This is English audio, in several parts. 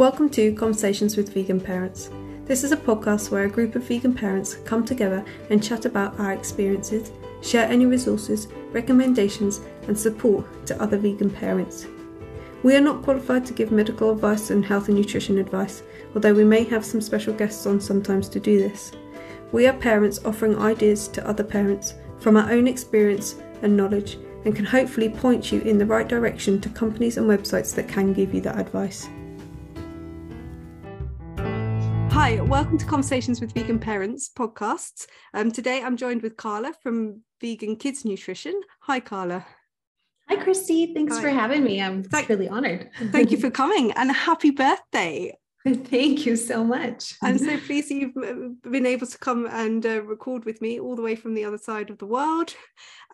Welcome to Conversations with Vegan Parents. This is a podcast where a group of vegan parents come together and chat about our experiences, share any resources, recommendations, and support to other vegan parents. We are not qualified to give medical advice and health and nutrition advice, although we may have some special guests on sometimes to do this. We are parents offering ideas to other parents from our own experience and knowledge and can hopefully point you in the right direction to companies and websites that can give you that advice. Welcome to Conversations with Vegan Parents podcasts. Um, today I'm joined with Carla from Vegan Kids Nutrition. Hi, Carla. Hi, Christy. Thanks Hi. for having me. I'm Thank, really honored. Thank you for coming and happy birthday. Thank you so much. I'm so pleased you've uh, been able to come and uh, record with me all the way from the other side of the world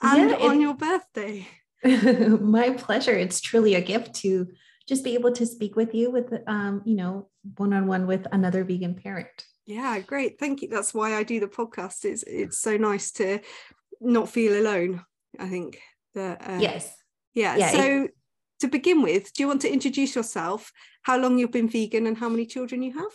and yeah, on your birthday. My pleasure. It's truly a gift to just be able to speak with you with, um, you know, one on one with another vegan parent. Yeah, great. Thank you. That's why I do the podcast. It's it's so nice to not feel alone. I think that. Uh, yes. Yeah. yeah so. It, to begin with, do you want to introduce yourself, how long you've been vegan, and how many children you have?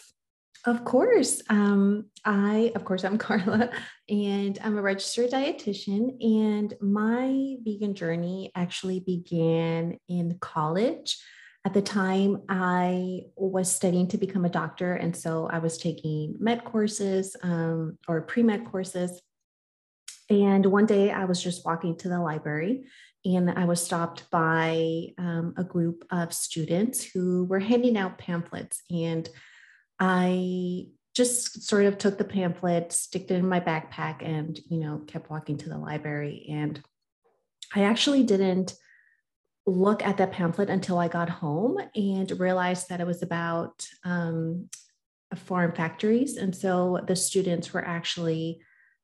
Of course. Um, I, of course, I'm Carla, and I'm a registered dietitian. And my vegan journey actually began in college. At the time, I was studying to become a doctor. And so I was taking med courses um, or pre med courses. And one day I was just walking to the library and I was stopped by um, a group of students who were handing out pamphlets. And I just sort of took the pamphlet, sticked it in my backpack, and you know kept walking to the library. And I actually didn't look at that pamphlet until I got home and realized that it was about um, farm factories. And so the students were actually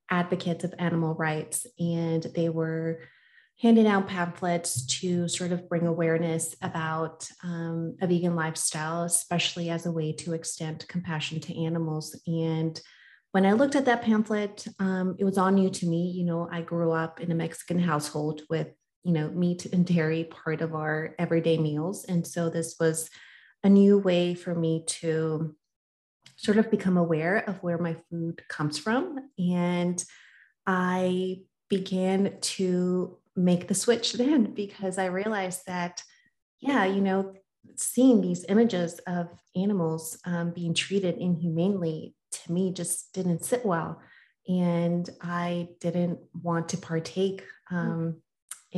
advocates of animal rights, and they were handing out pamphlets to sort of bring awareness about um, a vegan lifestyle, especially as a way to extend compassion to animals. And when I looked at that pamphlet, um, it was all new to me. You know, I grew up in a Mexican household with, you know, meat and dairy part of our everyday meals. And so this was a new way for me to sort of become aware of where my food comes from. And I began to make the switch then because I realized that, yeah, you know, seeing these images of animals um, being treated inhumanely to me just didn't sit well. And I didn't want to partake um,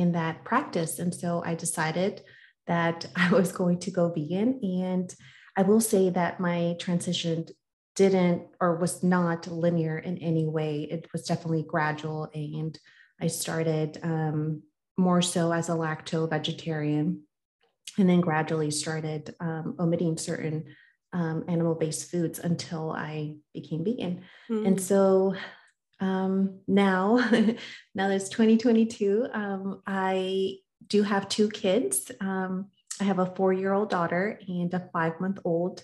in that practice. And so I decided that I was going to go vegan. And I will say that my transition didn't or was not linear in any way. It was definitely gradual and I started um, more so as a lacto vegetarian and then gradually started um, omitting certain um, animal based foods until I became vegan. Mm. And so um, now, now that's 2022, um, I do have two kids. Um, I have a four year old daughter and a five month old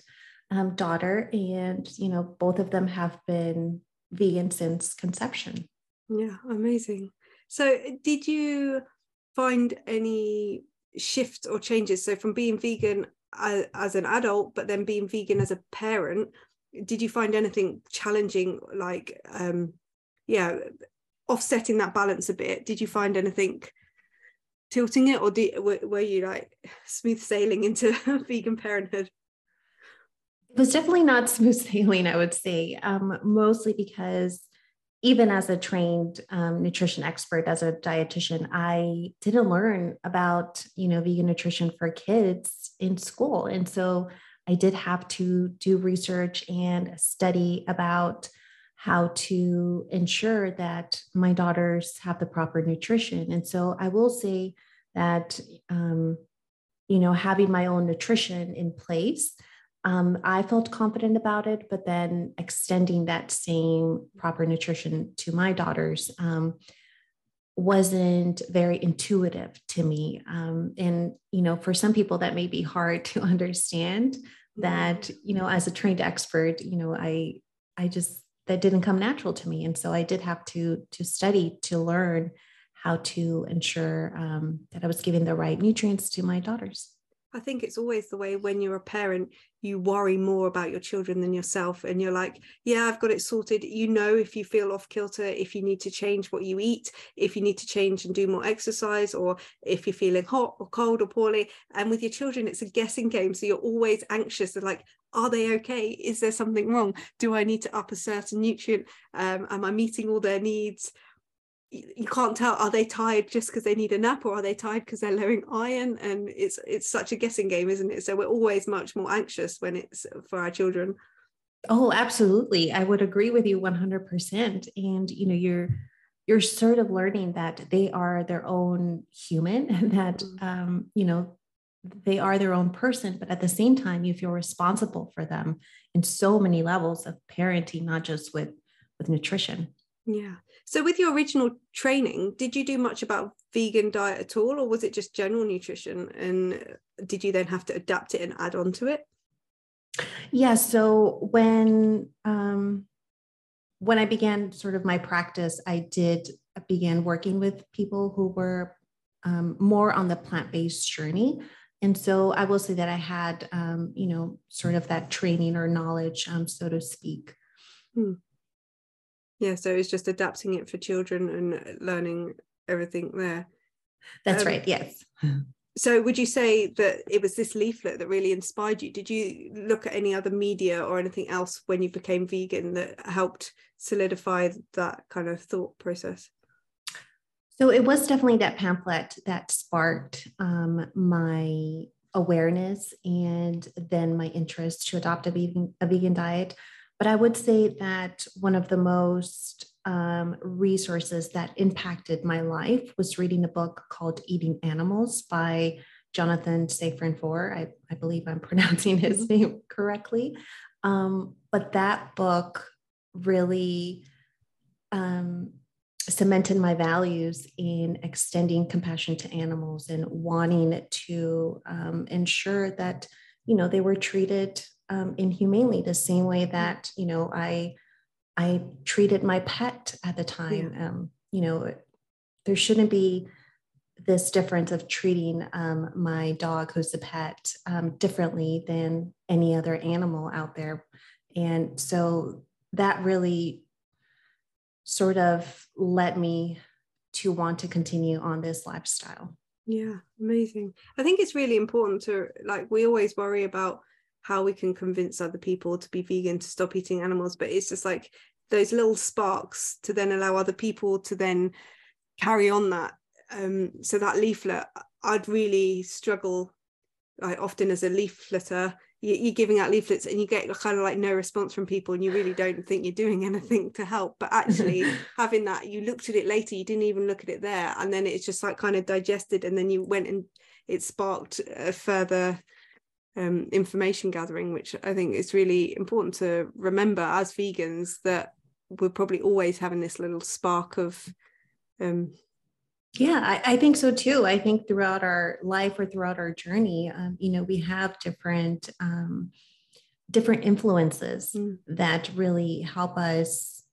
um, daughter. And, you know, both of them have been vegan since conception. Yeah, amazing. So, did you find any shifts or changes? So, from being vegan as, as an adult, but then being vegan as a parent, did you find anything challenging, like, um, yeah, offsetting that balance a bit? Did you find anything? tilting it or were, were you like smooth sailing into vegan parenthood it was definitely not smooth sailing i would say um, mostly because even as a trained um, nutrition expert as a dietitian i didn't learn about you know vegan nutrition for kids in school and so i did have to do research and study about how to ensure that my daughters have the proper nutrition and so i will say that um, you know having my own nutrition in place um, I felt confident about it, but then extending that same proper nutrition to my daughters um, wasn't very intuitive to me. Um, and, you know, for some people, that may be hard to understand that, you know, as a trained expert, you know, I, I just, that didn't come natural to me. And so I did have to, to study to learn how to ensure um, that I was giving the right nutrients to my daughters. I think it's always the way when you're a parent, you worry more about your children than yourself. And you're like, yeah, I've got it sorted. You know, if you feel off kilter, if you need to change what you eat, if you need to change and do more exercise, or if you're feeling hot or cold or poorly. And with your children, it's a guessing game. So you're always anxious like, are they okay? Is there something wrong? Do I need to up a certain nutrient? Um, am I meeting all their needs? You can't tell are they tired just because they need a nap or are they tired because they're lowering iron? And it's it's such a guessing game isn't it? So we're always much more anxious when it's for our children. Oh absolutely. I would agree with you 100% and you know you're you're sort of learning that they are their own human and that mm-hmm. um, you know they are their own person but at the same time you feel responsible for them in so many levels of parenting not just with with nutrition yeah so, with your original training, did you do much about vegan diet at all, or was it just general nutrition? And did you then have to adapt it and add on to it? Yeah. So when um, when I began sort of my practice, I did begin working with people who were um, more on the plant based journey. And so I will say that I had, um, you know, sort of that training or knowledge, um, so to speak. Hmm yeah so it's just adapting it for children and learning everything there. That's um, right yes. so would you say that it was this leaflet that really inspired you? Did you look at any other media or anything else when you became vegan that helped solidify that kind of thought process? So it was definitely that pamphlet that sparked um, my awareness and then my interest to adopt a vegan, a vegan diet but I would say that one of the most um, resources that impacted my life was reading a book called Eating Animals by Jonathan Safran Foer. I, I believe I'm pronouncing his name correctly. Um, but that book really um, cemented my values in extending compassion to animals and wanting to um, ensure that you know they were treated um, inhumanely the same way that you know i i treated my pet at the time yeah. um, you know there shouldn't be this difference of treating um, my dog who's a pet um, differently than any other animal out there. And so that really sort of led me to want to continue on this lifestyle. Yeah amazing. I think it's really important to like we always worry about how we can convince other people to be vegan to stop eating animals but it's just like those little sparks to then allow other people to then carry on that um, so that leaflet i'd really struggle like often as a leafleter you're giving out leaflets and you get kind of like no response from people and you really don't think you're doing anything to help but actually having that you looked at it later you didn't even look at it there and then it's just like kind of digested and then you went and it sparked a further um, information gathering, which I think is really important to remember as vegans that we're probably always having this little spark of. Um, yeah, I, I, think so too. I think throughout our life or throughout our journey, um, you know, we have different um, different influences mm. that really help us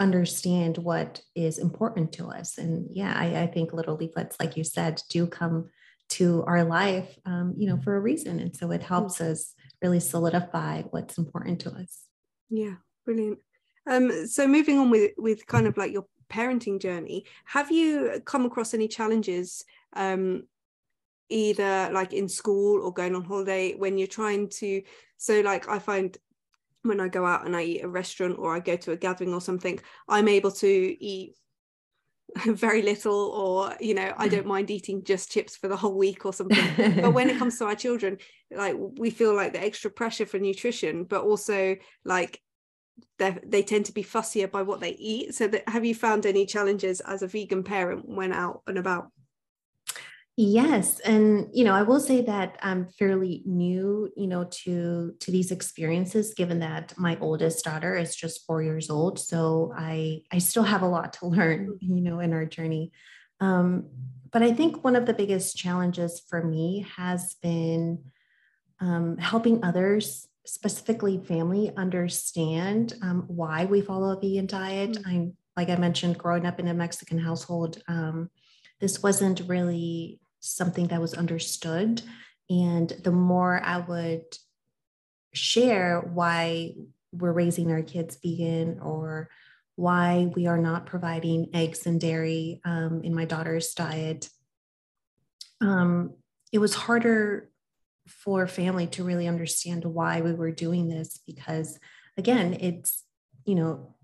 understand what is important to us. And yeah, I, I think little leaflets, like you said, do come to our life, um, you know, for a reason. And so it mm. helps us really solidify what's important to us. Yeah, brilliant. Um, so moving on with with kind of like your parenting journey, have you come across any challenges, um, either like in school or going on holiday when you're trying to? So like I find when I go out and I eat a restaurant or I go to a gathering or something, I'm able to eat very little or you know i don't mm. mind eating just chips for the whole week or something. But when it comes to our children like we feel like the extra pressure for nutrition but also like they tend to be fussier by what they eat. So that have you found any challenges as a vegan parent when out and about Yes, and you know, I will say that I'm fairly new, you know, to to these experiences given that my oldest daughter is just 4 years old, so I I still have a lot to learn, you know, in our journey. Um, but I think one of the biggest challenges for me has been um, helping others, specifically family, understand um, why we follow a vegan diet. Mm-hmm. I'm like I mentioned, growing up in a Mexican household, um, this wasn't really something that was understood And the more I would share why we're raising our kids vegan or why we are not providing eggs and dairy um, in my daughter's diet, um, it was harder for family to really understand why we were doing this because, again, it's, you know,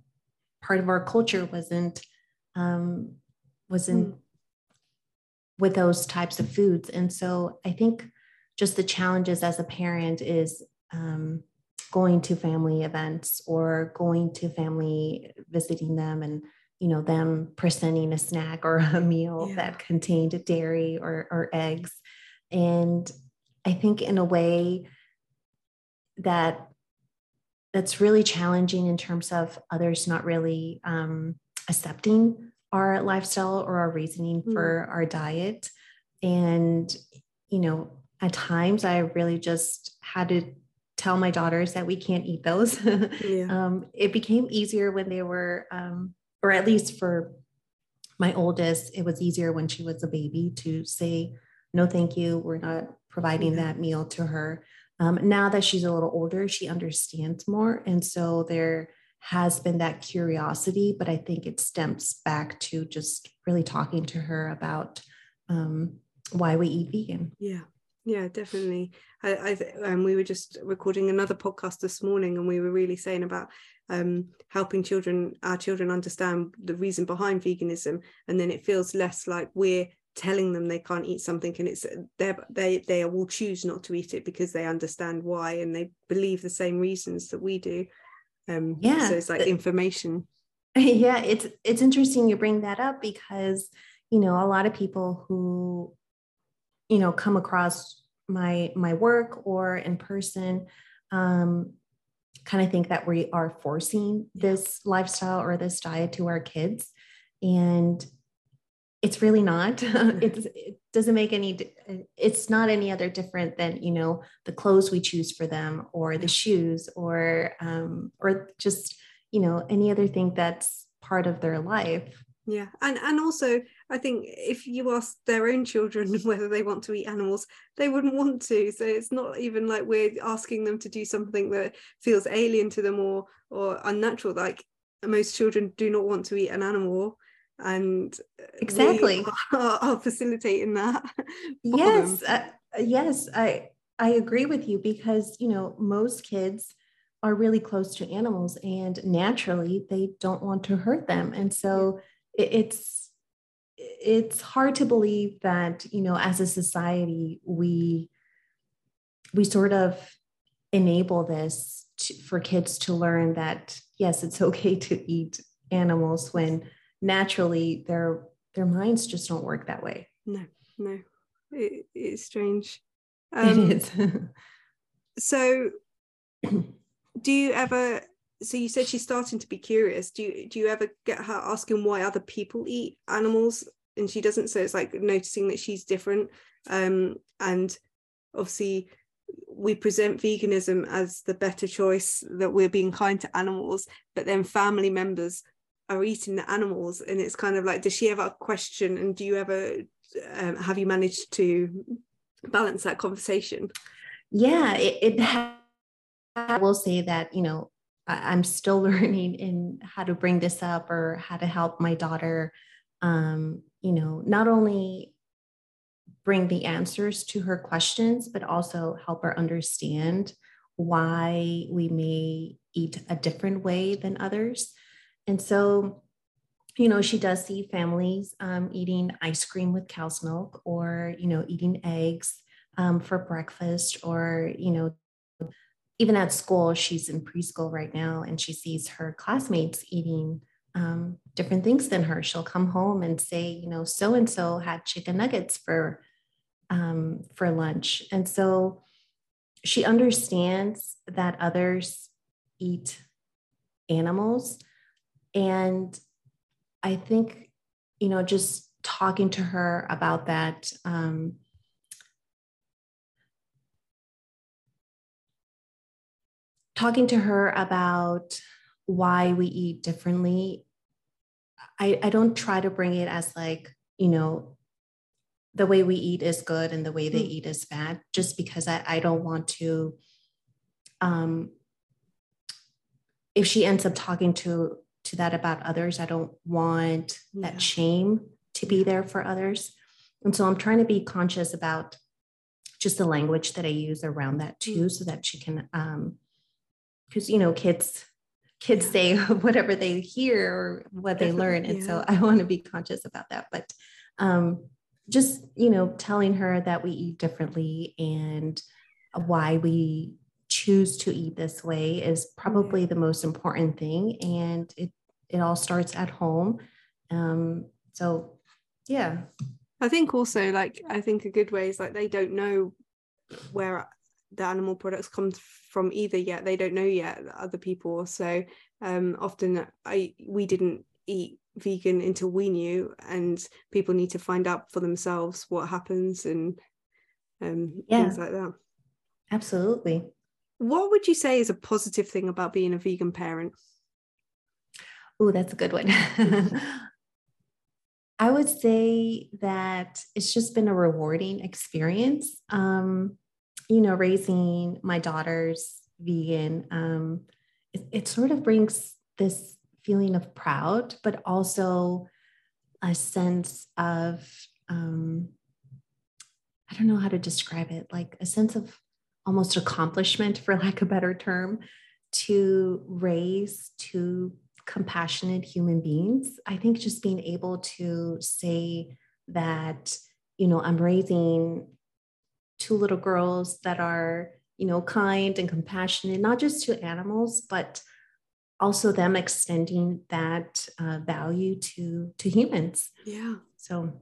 part of our culture wasn't um, wasn't mm. With those types of foods and so i think just the challenges as a parent is um, going to family events or going to family visiting them and you know them presenting a snack or a meal yeah. that contained dairy or, or eggs and i think in a way that that's really challenging in terms of others not really um, accepting our lifestyle or our reasoning mm. for our diet and you know at times i really just had to tell my daughters that we can't eat those yeah. um, it became easier when they were um, or at least for my oldest it was easier when she was a baby to say no thank you we're not providing yeah. that meal to her um, now that she's a little older she understands more and so there has been that curiosity, but I think it stems back to just really talking to her about um, why we eat vegan. Yeah. Yeah, definitely. I, I um, we were just recording another podcast this morning, and we were really saying about um, helping children, our children, understand the reason behind veganism, and then it feels less like we're telling them they can't eat something, and it's they they they will choose not to eat it because they understand why and they believe the same reasons that we do. Um, yeah. So it's like information. Yeah, it's it's interesting you bring that up because you know a lot of people who you know come across my my work or in person um, kind of think that we are forcing this lifestyle or this diet to our kids and it's really not it's, it doesn't make any it's not any other different than you know the clothes we choose for them or the shoes or um or just you know any other thing that's part of their life. Yeah and and also i think if you ask their own children whether they want to eat animals they wouldn't want to. So it's not even like we're asking them to do something that feels alien to them or or unnatural. Like most children do not want to eat an animal and exactly. are, are facilitating that yes uh, yes i i agree with you because you know most kids are really close to animals and naturally they don't want to hurt them. And so it, it's it's hard to believe that you know as a society we we sort of enable this to, for kids to learn that yes it's okay to eat animals when naturally their their minds just don't work that way. No no. It, it's strange. Um, it is. so do you ever so you said she's starting to be curious. Do you do you ever get her asking why other people eat animals? And she doesn't so it's like noticing that she's different. Um and obviously we present veganism as the better choice that we're being kind to animals but then family members are eating the animals and it's kind of like does she ever question and do you ever um, have you managed to balance that conversation? Yeah it, it ha- i will say that you know I, am still learning in how to bring this up or how to help my daughter um, you know not only bring the answers to her questions but also help her understand why we may eat a different way than others and so, you know, she does see families um, eating ice cream with cow's milk or, you know, eating eggs um, for breakfast or, you know, even at school, she's in preschool right now and she sees her classmates eating um, different things than her. She'll come home and say, you know, so and so had chicken nuggets for um, for lunch, and so she understands that others eat animals, and I think, you know, just talking to her about that. Um, talking to her about why we eat differently I, I don't try to bring it as like you know the way we eat is good and the way they Mm. eat is bad, just because I, I don't want to um if she ends up talking to to that about others, I don't want Yeah. that shame to be there for others. And so I'm trying to be conscious about just the language that I use around that too, Mm. so that she can um because you know kids kids Yeah. say whatever they hear or what they learn. And so. I want to be conscious about that. But um just you know telling her that we eat differently and why we choose to eat this way is probably the most important thing and it it all starts at home um so yeah I think also like I think a good way is like they don't know where the animal products come from either yet. They don't know yet other people. So um often I we didn't eat vegan until we knew and people need to find out for themselves what happens and um Yeah. things like that. absolutely What would you say is a positive thing about being a vegan parent? oh that's a good one i would say that it's just been a rewarding experience um you know raising my daughters vegan um it, it sort of brings this feeling of proud but also a sense of um i don't know how to describe it like a sense of almost accomplishment for lack of a better term to raise two compassionate human beings i think just being able to say that you know i'm raising two little girls that are you know kind and compassionate not just to animals but also them extending that uh, value to to humans Yeah. so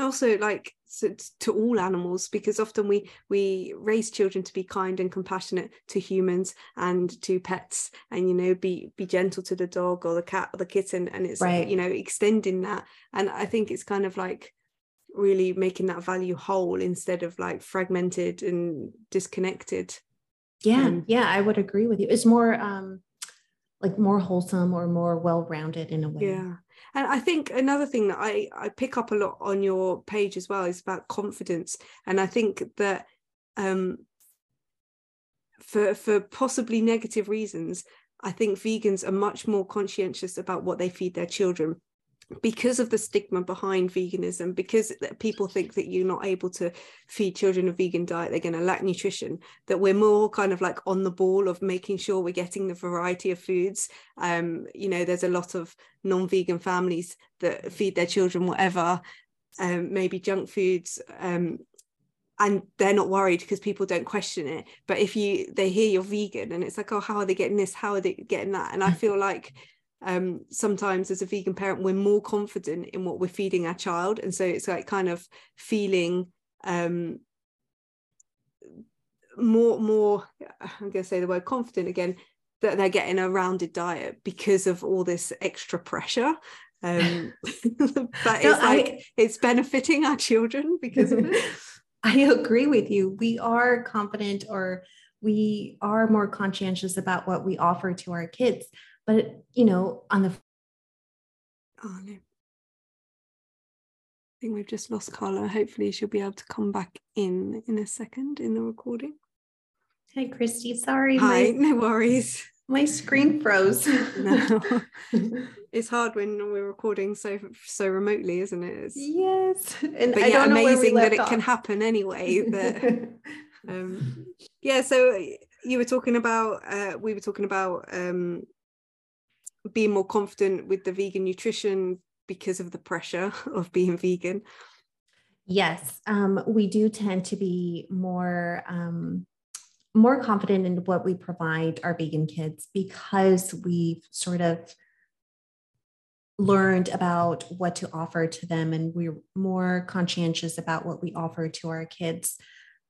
also like to, to all animals because often we we raise children to be kind and compassionate to humans and to pets and you know be be gentle to the dog or the cat or the kitten. And it's Right. you know extending that. And i think it's kind of like really making that value whole instead of like fragmented and disconnected. Yeah. Um, yeah i would agree with you. It's more um like more wholesome or more well-rounded in a way Yeah. And I think another thing that I, I pick up a lot on your page as well is about confidence. And I think that um, for for possibly negative reasons, I think vegans are much more conscientious about what they feed their children because of the stigma behind veganism because people think that you're not able to feed children a vegan diet they're going to lack nutrition that we're more kind of like on the ball of making sure we're getting the variety of foods. Um you know there's a lot of non-vegan families that feed their children whatever um maybe junk foods um and they're not worried because people don't question it. But if you they hear you're vegan and it's like oh how are they getting this? How are they getting that? And i feel like um sometimes as a vegan parent we're more confident in what we're feeding our child and so it's like kind of feeling um more more i'm going to say the word confident again that they're getting a rounded diet because of all this extra pressure um but No, it's I- like it's benefiting our children because of it I agree with you. We are confident or we are more conscientious about what we offer to our kids. But, you know, on the Oh no. I think we've just lost Carla. Hopefully she'll be able to come back in in a second in the recording. Hi, Christy. Sorry, Hi, my, no worries. my screen froze. No. it's hard when we're recording so so remotely, isn't it? It's, yes. And but I yeah, don't know where we amazing that left it can happen anyway. That um yeah, so you were talking about uh we were talking about um being more confident with the vegan nutrition because of the pressure of being vegan. Yes, um, we do tend to be more um, more confident in what we provide our vegan kids because we've sort of learned about what to offer to them, and we're more conscientious about what we offer to our kids.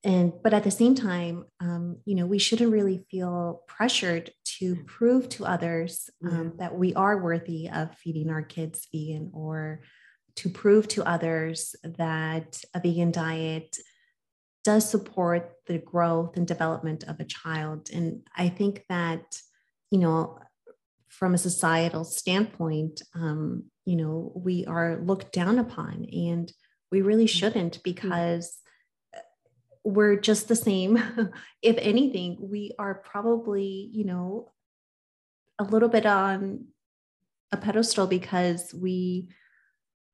And but at the same time, um, you know, we shouldn't really feel pressured to prove to others um, that we are worthy of feeding our kids vegan or to prove to others that a vegan diet does support the growth and development of a child. And I think that, you know, from a societal standpoint, um, you know, we are looked down upon. And we really shouldn't because we're just the same. if anything, we are probably, you know, a little bit on a pedestal because we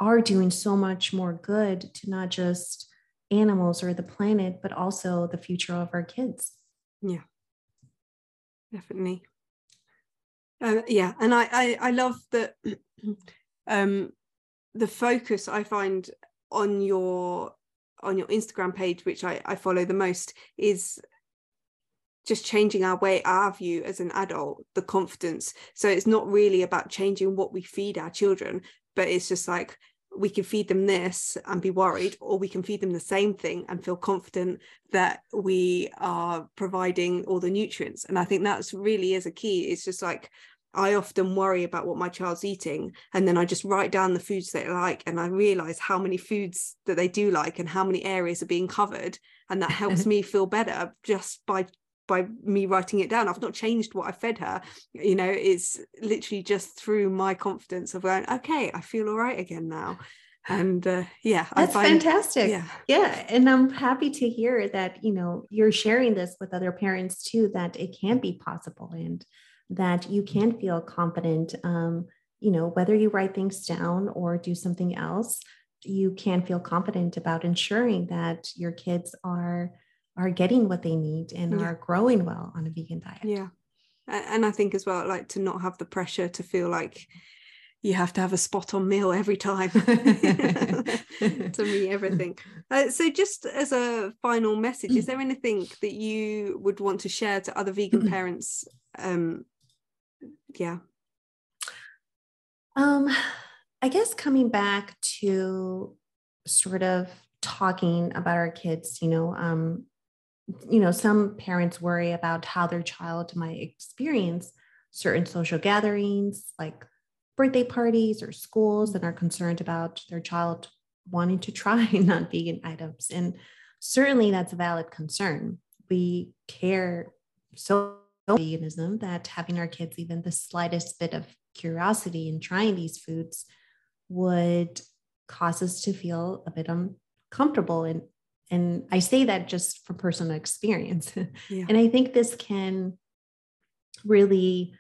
are doing so much more good to not just animals or the planet, but also the future of our kids. Yeah, definitely. Uh, yeah, and I, I I love that um the focus I find on your on your Instagram page, which I, I follow the most, is just changing our way, our view as an adult, the confidence. So it's not really about changing what we feed our children, but it's just like we can feed them this and be worried, or we can feed them the same thing and feel confident that we are providing all the nutrients. And I think that's really is a key. It's just like I often worry about what my child's eating and then I just write down the foods they like and I realize how many foods that they do like and how many areas are being covered and that helps me feel better just by by me writing it down. I've not changed what I fed her. You know it's literally just through my confidence of going okay I feel all right again now. And uh, yeah that's find, fantastic. yeah. Yeah and i'm happy to hear that you know you're sharing this with other parents too that it can be possible and that you can feel confident. Um, you know, whether you write things down or do something else, you can feel confident about ensuring that your kids are are getting what they need and yeah. are growing well on a vegan diet. Yeah. And I think as well, like to not have the pressure to feel like you have to have a spot on meal every time to meet everything. Uh, so, just as a final message, is there anything that you would want to share to other vegan parents um, yeah. Um i guess coming back to sort of talking about our kids you know um you know some parents worry about how their child might experience certain social gatherings like birthday parties or schools and are concerned about their child wanting to try non-vegan items. And certainly that's a valid concern. We care so veganism that having our kids even the slightest bit of curiosity in trying these foods would cause us to feel a bit uncomfortable and and i say that just from personal experience yeah. and i think this can really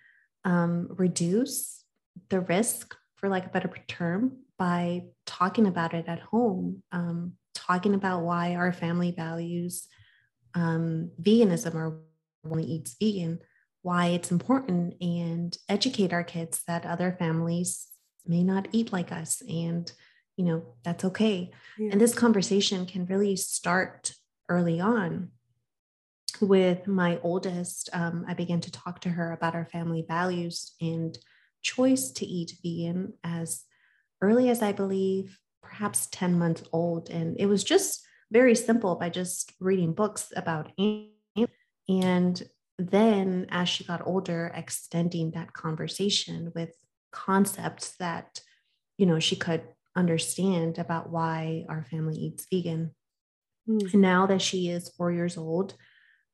um, reduce the risk for like a better term by talking about it at home um, talking about why our family values um, veganism or only eats vegan, why it's important, and educate our kids that other families may not eat like us. And, you know, that's okay. Yeah. And this conversation can really start early on. With my oldest, um, I began to talk to her about our family values and choice to eat vegan as early as I believe, perhaps 10 months old. And it was just very simple by just reading books about and then as she got older, extending that conversation with concepts that, you know, she could understand about why our family eats vegan. Mm. And now that she is four years old,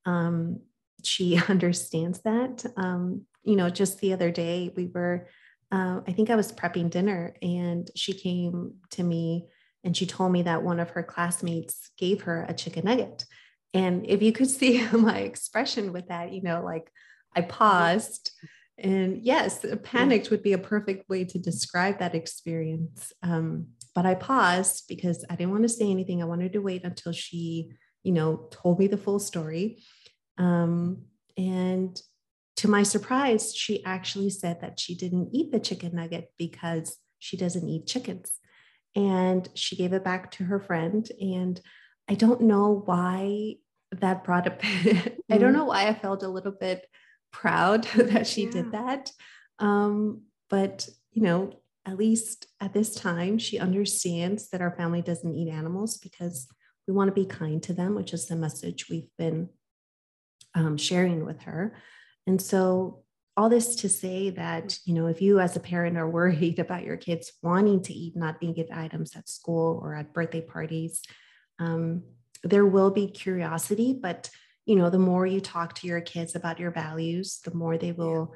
um, she understands that. Um, you know, just the other day we were, uh, I think I was prepping dinner and she came to me and she told me that one of her classmates gave her a chicken nugget. And if you could see my expression with that, you know, like I paused and yes, panicked would be a perfect way to describe that experience. Um, but I paused because I didn't want to say anything. I wanted to wait until she, you know, told me the full story. Um, and to my surprise, she actually said that she didn't eat the chicken nugget because she doesn't eat chickens. And she gave it back to her friend. And I don't know why that brought up mm. i don't mm-hmm. know why i felt a little bit proud that she yeah. did that um, but you know at least at this time she understands that our family doesn't eat animals because we want to be kind to them which is the message we've been um, sharing with her and so all this to say that you know if you as a parent are worried about your kids wanting to eat not vegan items at school or at birthday parties um, there will be curiosity, but you know, the more you talk to your kids about your values, the more they will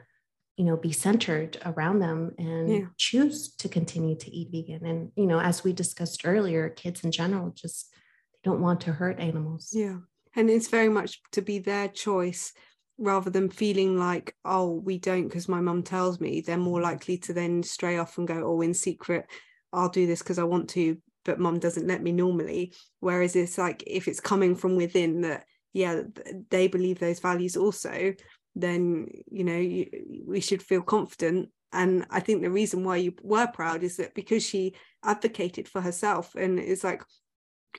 you know be centered around them and Yeah. choose to continue to eat vegan and you know as we discussed earlier kids in general just they don't want to hurt animals Yeah. And it's very much to be their choice rather than feeling like, oh, we don't because my mum tells me. They're more mm-hmm. likely to then stray off and go, oh, in secret, I'll do this because I want to, but mum doesn't let me normally. Whereas it's like if it's coming from within that, yeah, they believe those values also, then, you know, you, we should feel confident. And I think the reason why you were proud is that because she advocated for herself and it's like,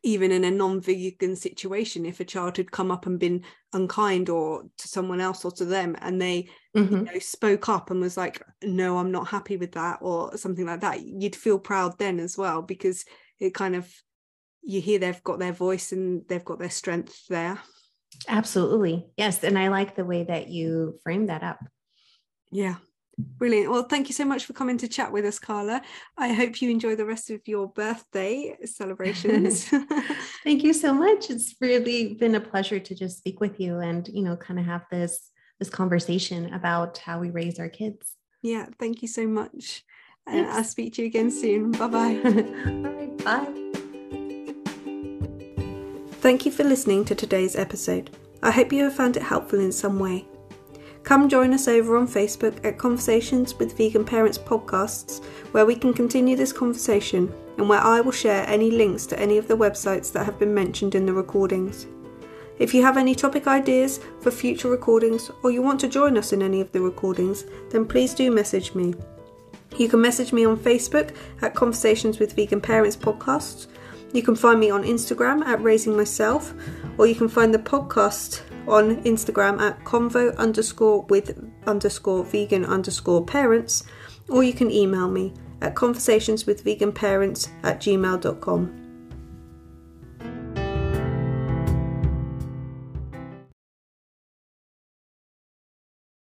even in a non-vegan situation if a child had come up and been unkind or to someone else or to them and they Mhm. you know spoke up and was like no i'm not happy with that or something like that you'd feel proud then as well because it kind of you hear they've got their voice and they've got their strength there. Absolutely. Yes and i like the way that you frame that up. Yeah. Brilliant. Well thank you so much for coming to chat with us carla. I hope you enjoy the rest of your birthday celebrations. Thank you so much. It's really been a pleasure to just speak with you and you know kind of have this this conversation about how we raise our kids. Yeah thank you so much. And i'll speak to you again soon. Bye bye all right bye Thank you for listening to today's episode. I hope you have found it helpful in some way. Come join us over on Facebook at Conversations with Vegan Parents Podcasts, where we can continue this conversation and where I will share any links to any of the websites that have been mentioned in the recordings. If you have any topic ideas for future recordings or you want to join us in any of the recordings, then please do message me. You can message me on Facebook at Conversations with Vegan Parents Podcasts. You can find me on Instagram at Raising Myself, or you can find the podcast on Instagram at convo underscore with underscore vegan underscore parents, or you can email me at conversationswithveganparents at gmail.com.